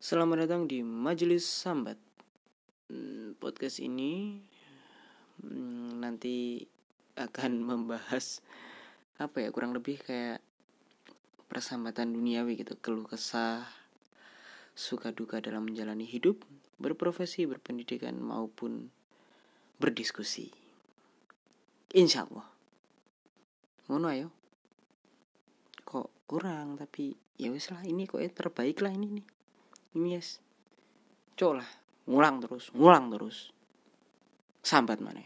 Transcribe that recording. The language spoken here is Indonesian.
Selamat datang di Majelis Sambat. Hmm, Podcast ini hmm, nanti akan membahas apa ya kurang lebih kayak persambatan duniawi gitu, keluh kesah, suka duka dalam menjalani hidup, berprofesi, berpendidikan maupun berdiskusi. Insya Allah. Ngono ayo. Kok kurang tapi ya wis lah ini kok terbaik lah ini nih. Yes. Cok lah, ngulang terus, ngulang terus. Sambat mana?